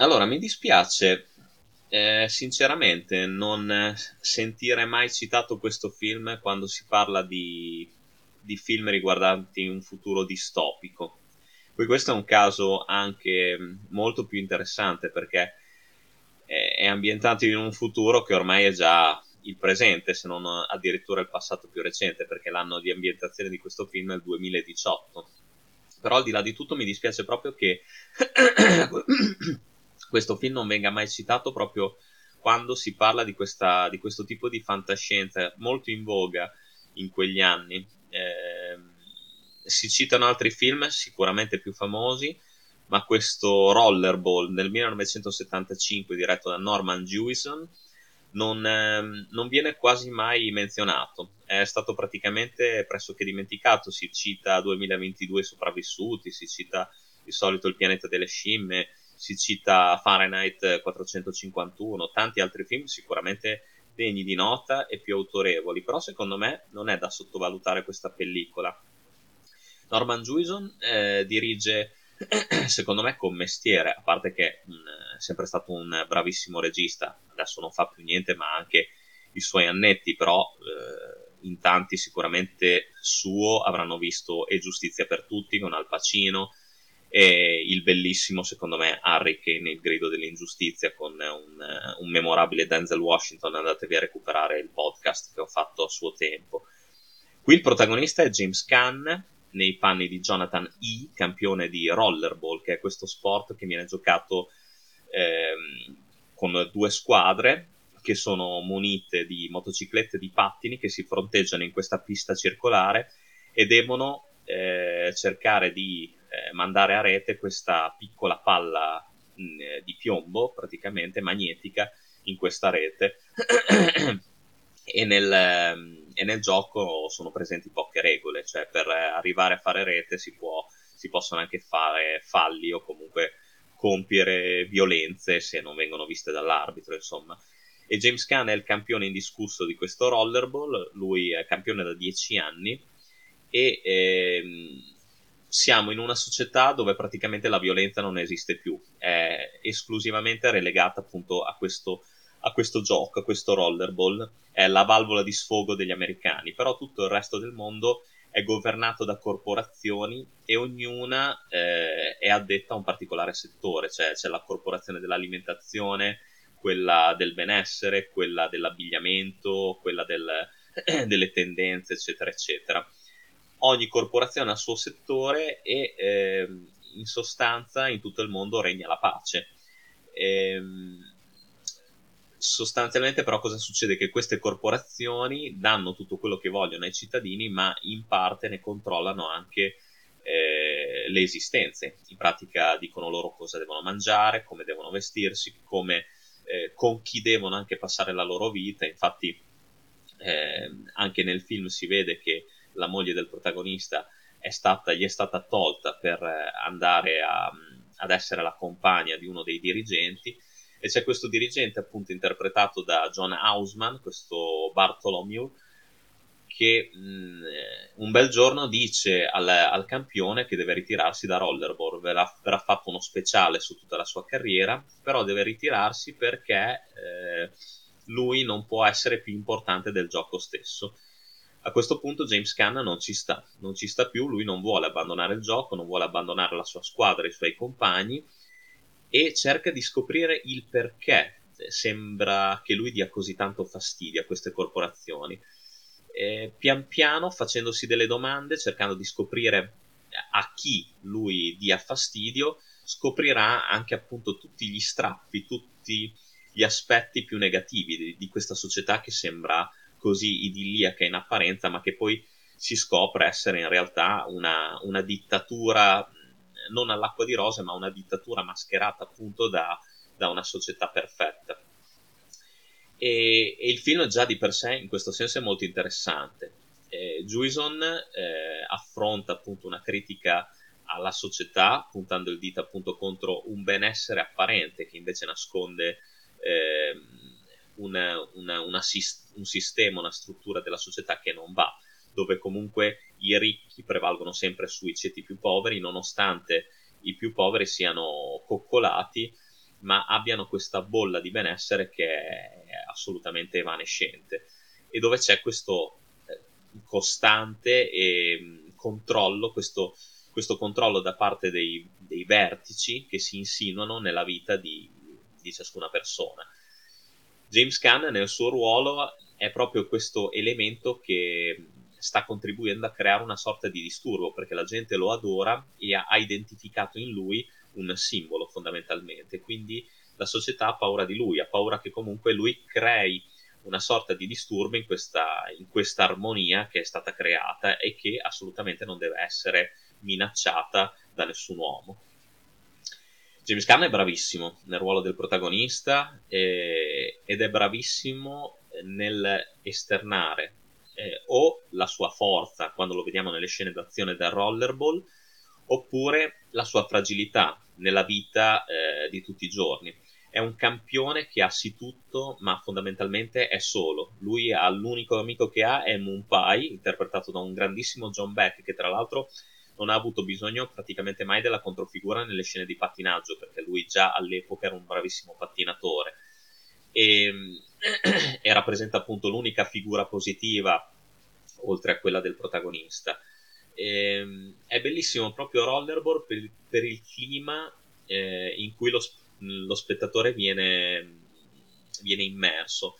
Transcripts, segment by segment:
Allora, mi dispiace eh, sinceramente non sentire mai citato questo film quando si parla di, di film riguardanti un futuro distopico. Poi questo è un caso anche molto più interessante perché è ambientato in un futuro che ormai è già il presente, se non addirittura il passato più recente, perché l'anno di ambientazione di questo film è il 2018. Però al di là di tutto mi dispiace proprio che questo film non venga mai citato proprio quando si parla di, questa, di questo tipo di fantascienza molto in voga in quegli anni. Eh, si citano altri film sicuramente più famosi, ma questo Rollerball del 1975 diretto da Norman Jewison non, eh, non, viene quasi mai menzionato, è stato praticamente pressoché dimenticato, si cita 2022 sopravvissuti, si cita di solito il pianeta delle scimmie, si cita Fahrenheit 451, tanti altri film sicuramente degni di nota e più autorevoli, però secondo me non è da sottovalutare questa pellicola. Norman Jewison eh, dirige, secondo me, con mestiere, a parte che mh, è sempre stato un bravissimo regista, adesso non fa più niente, ma anche i suoi annetti, però eh, in tanti sicuramente suo avranno visto E Giustizia per tutti con Al Pacino, e il bellissimo, secondo me, Harry Kane, il grido dell'ingiustizia con un, un, memorabile Denzel Washington. Andatevi a recuperare il podcast che ho fatto a suo tempo. Qui il protagonista è James Caan, nei panni di Jonathan E., campione di rollerball, che è questo sport che viene giocato ehm, con due squadre che sono munite di motociclette di pattini che si fronteggiano in questa pista circolare e devono eh, cercare di eh, mandare a rete questa piccola palla mh, mm, eh, di piombo, praticamente magnetica, in questa rete. e, nel, ehm, e, nel, gioco sono presenti poche regole, cioè per arrivare a fare rete si, può, si possono anche fare falli o comunque compiere violenze se non vengono viste dall'arbitro, insomma. E James Caan è il campione indiscusso di questo rollerball, lui è campione da 10 anni e ehm, siamo in una società dove praticamente la violenza non esiste più, è esclusivamente relegata appunto a questo, a questo gioco, a questo rollerball, è la valvola di sfogo degli americani, però tutto il resto del mondo è governato da corporazioni e ognuna eh, è addetta a un particolare settore, cioè c'è la corporazione dell'alimentazione, quella del benessere, quella dell'abbigliamento, quella del, delle tendenze, eccetera, eccetera ogni corporazione ha il suo settore e eh, in sostanza in tutto il mondo regna la pace. E, ehm, sostanzialmente però cosa succede? Che queste corporazioni danno tutto quello che vogliono ai cittadini ma in parte ne controllano anche eh, le esistenze. In pratica dicono loro cosa devono mangiare, come devono vestirsi, come, eh, con chi devono anche passare la loro vita. Infatti eh, anche nel film si vede che la moglie del protagonista è stata, gli è stata tolta per eh, andare a, ad essere la compagna di uno dei dirigenti. E c'è questo dirigente appunto interpretato da John Hausman, questo Bartholomew, che mh, un bel giorno dice al, al, campione che deve ritirarsi da rollerball, verrà, verrà, fatto uno speciale su tutta la sua carriera, però deve ritirarsi perché eh, lui non può essere più importante del gioco stesso a questo punto James Caan non ci sta, non ci sta più, lui non vuole abbandonare il gioco, non vuole abbandonare la sua squadra, i suoi compagni e cerca di scoprire il perché sembra che lui dia così tanto fastidio a queste corporazioni. E pian piano, facendosi delle domande, cercando di scoprire a chi lui dia fastidio, scoprirà anche appunto tutti gli strappi, tutti gli aspetti più negativi di, di questa società che sembra così idilliaca in apparenza, ma che poi si scopre essere in realtà una, una dittatura non all'acqua di rose, ma una dittatura mascherata appunto da, da una società perfetta. E, e, il film già di per sé in questo senso è molto interessante. Eh, Juison eh, affronta appunto una critica alla società, puntando il dito appunto contro un benessere apparente che invece nasconde eh, una, una, una, un sistema, una struttura della società che non va, dove comunque i ricchi prevalgono sempre sui ceti più poveri, nonostante i più poveri siano coccolati ma abbiano questa bolla di benessere che è assolutamente evanescente e dove c'è questo eh, costante e, controllo, questo, questo, controllo da parte dei, dei, vertici che si insinuano nella vita di, di ciascuna persona. James Gunn nel suo ruolo è proprio questo elemento che sta contribuendo a creare una sorta di disturbo perché la gente lo adora e ha identificato in lui un simbolo fondamentalmente. Quindi la società ha paura di lui, ha paura che comunque lui crei una sorta di disturbo in questa, in questa armonia che è stata creata e che assolutamente non deve essere minacciata da nessun uomo. James Gunn è bravissimo nel ruolo del protagonista ed è bravissimo nel esternare eh, o la sua forza quando lo vediamo nelle scene d'azione del rollerball oppure la sua fragilità nella vita eh, di tutti i giorni è un campione che ha sì tutto, ma fondamentalmente è solo. Lui ha l'unico amico che ha è Pie, interpretato da un grandissimo John Beck, che tra l'altro non ha avuto bisogno praticamente mai della controfigura nelle scene di pattinaggio, perché lui già all'epoca era un bravissimo pattinatore. E, e rappresenta appunto l'unica figura positiva oltre a quella del protagonista. E, è bellissimo proprio Rollerball per, per il clima eh, in cui lo, lo spettatore viene, viene immerso.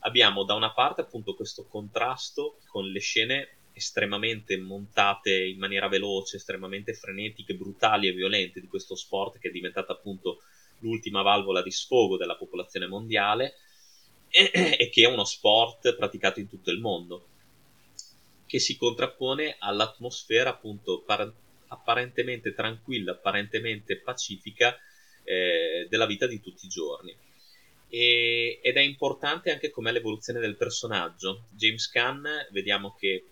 Abbiamo da una parte appunto questo contrasto con le scene estremamente montate in maniera veloce, estremamente frenetiche, brutali e violente di questo sport che è diventato l'ultima valvola di sfogo della popolazione mondiale e, e che è uno sport praticato in tutto il mondo, che si contrappone all'atmosfera appunto par- apparentemente tranquilla, apparentemente pacifica eh, della vita di tutti i giorni. Ed è importante anche com'è l'evoluzione del personaggio. James Gunn vediamo che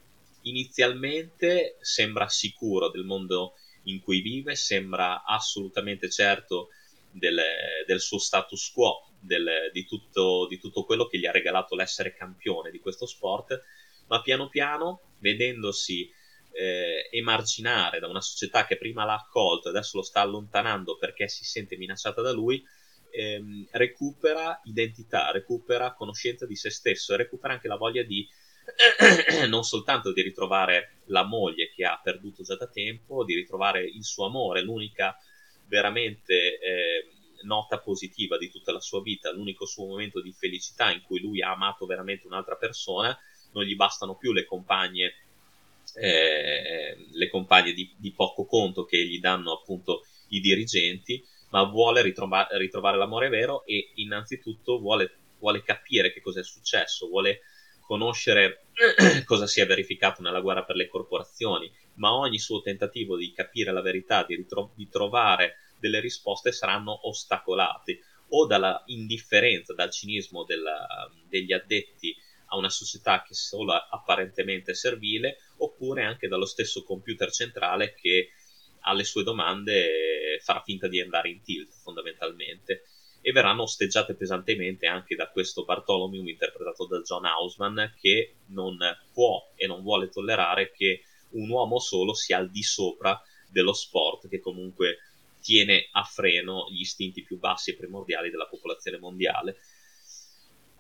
inizialmente sembra sicuro del mondo in cui vive, sembra assolutamente certo del, del suo status quo, del, di, tutto, di tutto quello che gli ha regalato l'essere campione di questo sport, ma piano piano, vedendosi eh, emarginare da una società che prima l'ha accolto e adesso lo sta allontanando perché si sente minacciata da lui, ehm, recupera identità, recupera conoscenza di se stesso e recupera anche la voglia di non soltanto di ritrovare la moglie che ha perduto già da tempo, di ritrovare il suo amore, l'unica veramente nota positiva di tutta la sua vita, l'unico suo momento di felicità in cui lui ha amato veramente un'altra persona, non gli bastano più le compagne eh, le compagne di, di, poco conto che gli danno appunto i dirigenti, ma vuole ritrova- ritrovare l'amore vero e innanzitutto vuole, vuole capire che cosa è successo, vuole conoscere cosa si è verificato nella guerra per le corporazioni, ma ogni suo tentativo di capire la verità, di, ritro- di trovare delle risposte saranno ostacolati. O dalla indifferenza, dal cinismo della, degli addetti a una società che è solo apparentemente servile, oppure anche dallo stesso computer centrale che alle sue domande farà finta di andare in tilt fondamentalmente. E verranno osteggiate pesantemente anche da questo Bartholomew interpretato da John Hausman che non può e non vuole tollerare che un uomo solo sia al di sopra dello sport che comunque tiene a freno gli istinti più bassi e primordiali della popolazione mondiale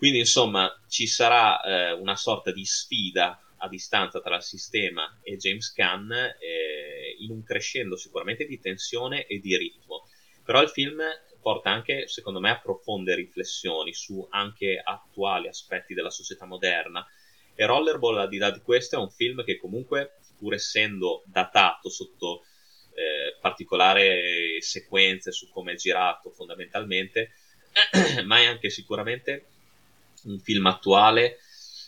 quindi, insomma, ci sarà eh, una sorta di sfida a distanza tra il sistema e James Gunn eh, in un crescendo sicuramente di tensione e di ritmo. Però il film porta anche, secondo me, a profonde riflessioni su anche attuali aspetti della società moderna. E Rollerball, al di là di questo, è un film che comunque, pur essendo datato sotto particolari sequenze su come è girato fondamentalmente, ma è anche sicuramente un film attuale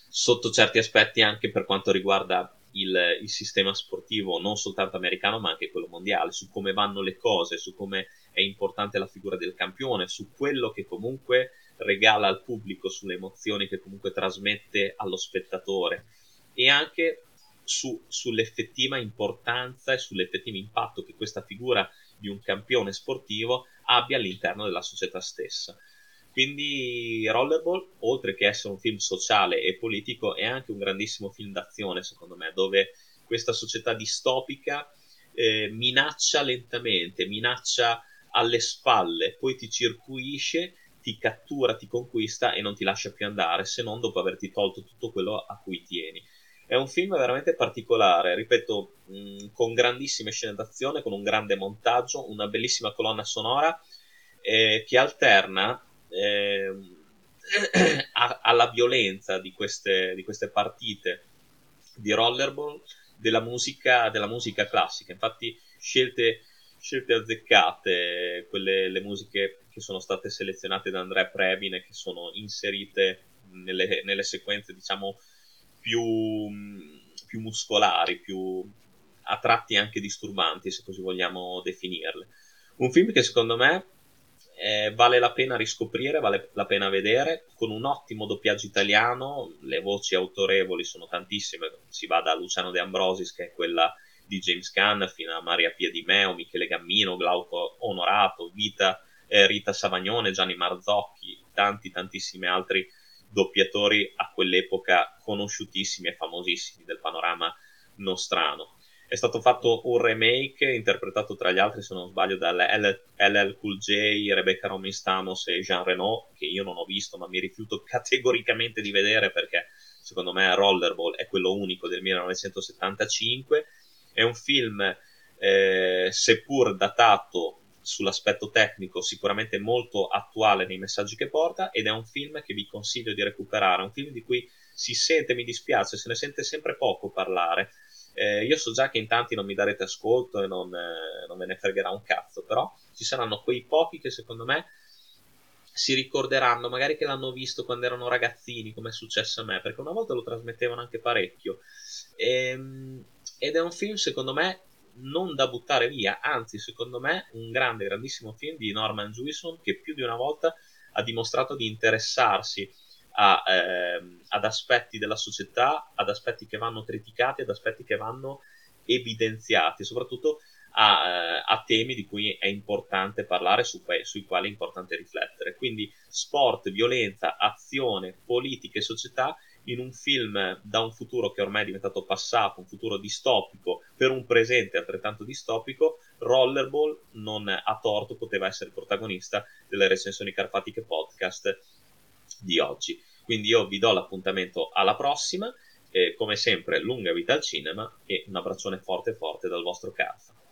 sotto certi aspetti anche per quanto riguarda il, il, sistema sportivo non soltanto americano ma anche quello mondiale, su come vanno le cose, su come è importante la figura del campione, su quello che comunque regala al pubblico, sulle emozioni che comunque trasmette allo spettatore. E anche su, sull'effettiva importanza e sull'effettivo impatto che questa figura di un campione sportivo abbia all'interno della società stessa. Quindi Rollerball, oltre che essere un film sociale e politico, è anche un grandissimo film d'azione, secondo me, dove questa società distopica eh, minaccia lentamente, minaccia alle spalle, poi ti circuisce, ti cattura, ti conquista e non ti lascia più andare, se non dopo averti tolto tutto quello a cui tieni. È un film veramente particolare, ripeto, mh, con grandissime scene d'azione, con un grande montaggio, una bellissima colonna sonora eh, che alterna eh, alla violenza di queste, di queste partite di rollerball della musica, della musica classica. Infatti, scelte, scelte azzeccate, quelle le musiche che sono state selezionate da Andrea Previn e che sono inserite nelle, nelle sequenze, diciamo, più, più muscolari, più a tratti anche disturbanti, se così vogliamo definirle. Un film che secondo me eh, vale la pena riscoprire, vale la pena vedere, con un ottimo doppiaggio italiano, le voci autorevoli sono tantissime, si va da Luciano De Ambrosis, che è quella di James Gunn, fino a Maria Piedimeo, Michele Gammino, Glauco Onorato, Vita, eh, Rita Savagnone, Gianni Marzocchi, tanti tantissimi altri doppiatori a quell'epoca conosciutissimi e famosissimi del panorama nostrano. È stato fatto un remake interpretato tra gli altri, se non sbaglio, da LL Cool J, Rebecca Romistamos e Jean Reno, che io non ho visto, ma mi rifiuto categoricamente di vedere perché secondo me Rollerball è quello unico del 1975. È un film, eh, seppur datato sull'aspetto tecnico, sicuramente molto attuale nei messaggi che porta, ed è un film che vi consiglio di recuperare. un film di cui si sente, mi dispiace, se ne sente sempre poco parlare eh, io so già che in tanti non mi darete ascolto e non, eh, non ve ne fregherà un cazzo, però ci saranno quei pochi che secondo me si ricorderanno, magari che l'hanno visto quando erano ragazzini, come è successo a me, perché una volta lo trasmettevano anche parecchio. E, ehm, ed è un film, secondo me, non da buttare via, anzi, secondo me, un grande, grandissimo film di Norman Jewison che più di una volta ha dimostrato di interessarsi a, ehm, ad aspetti della società, ad aspetti che vanno criticati, ad aspetti che vanno evidenziati, soprattutto a, eh, a temi di cui è importante parlare, su que- sui quali è importante riflettere. Quindi sport, violenza, azione, politica e società in un film da un futuro che ormai è diventato passato, un futuro distopico, per un presente altrettanto distopico, Rollerball non a torto poteva essere protagonista delle recensioni carpatiche podcast di oggi. Quindi io vi do l'appuntamento alla prossima, eh, come sempre lunga vita al cinema e un abbraccione forte forte dal vostro Carfa.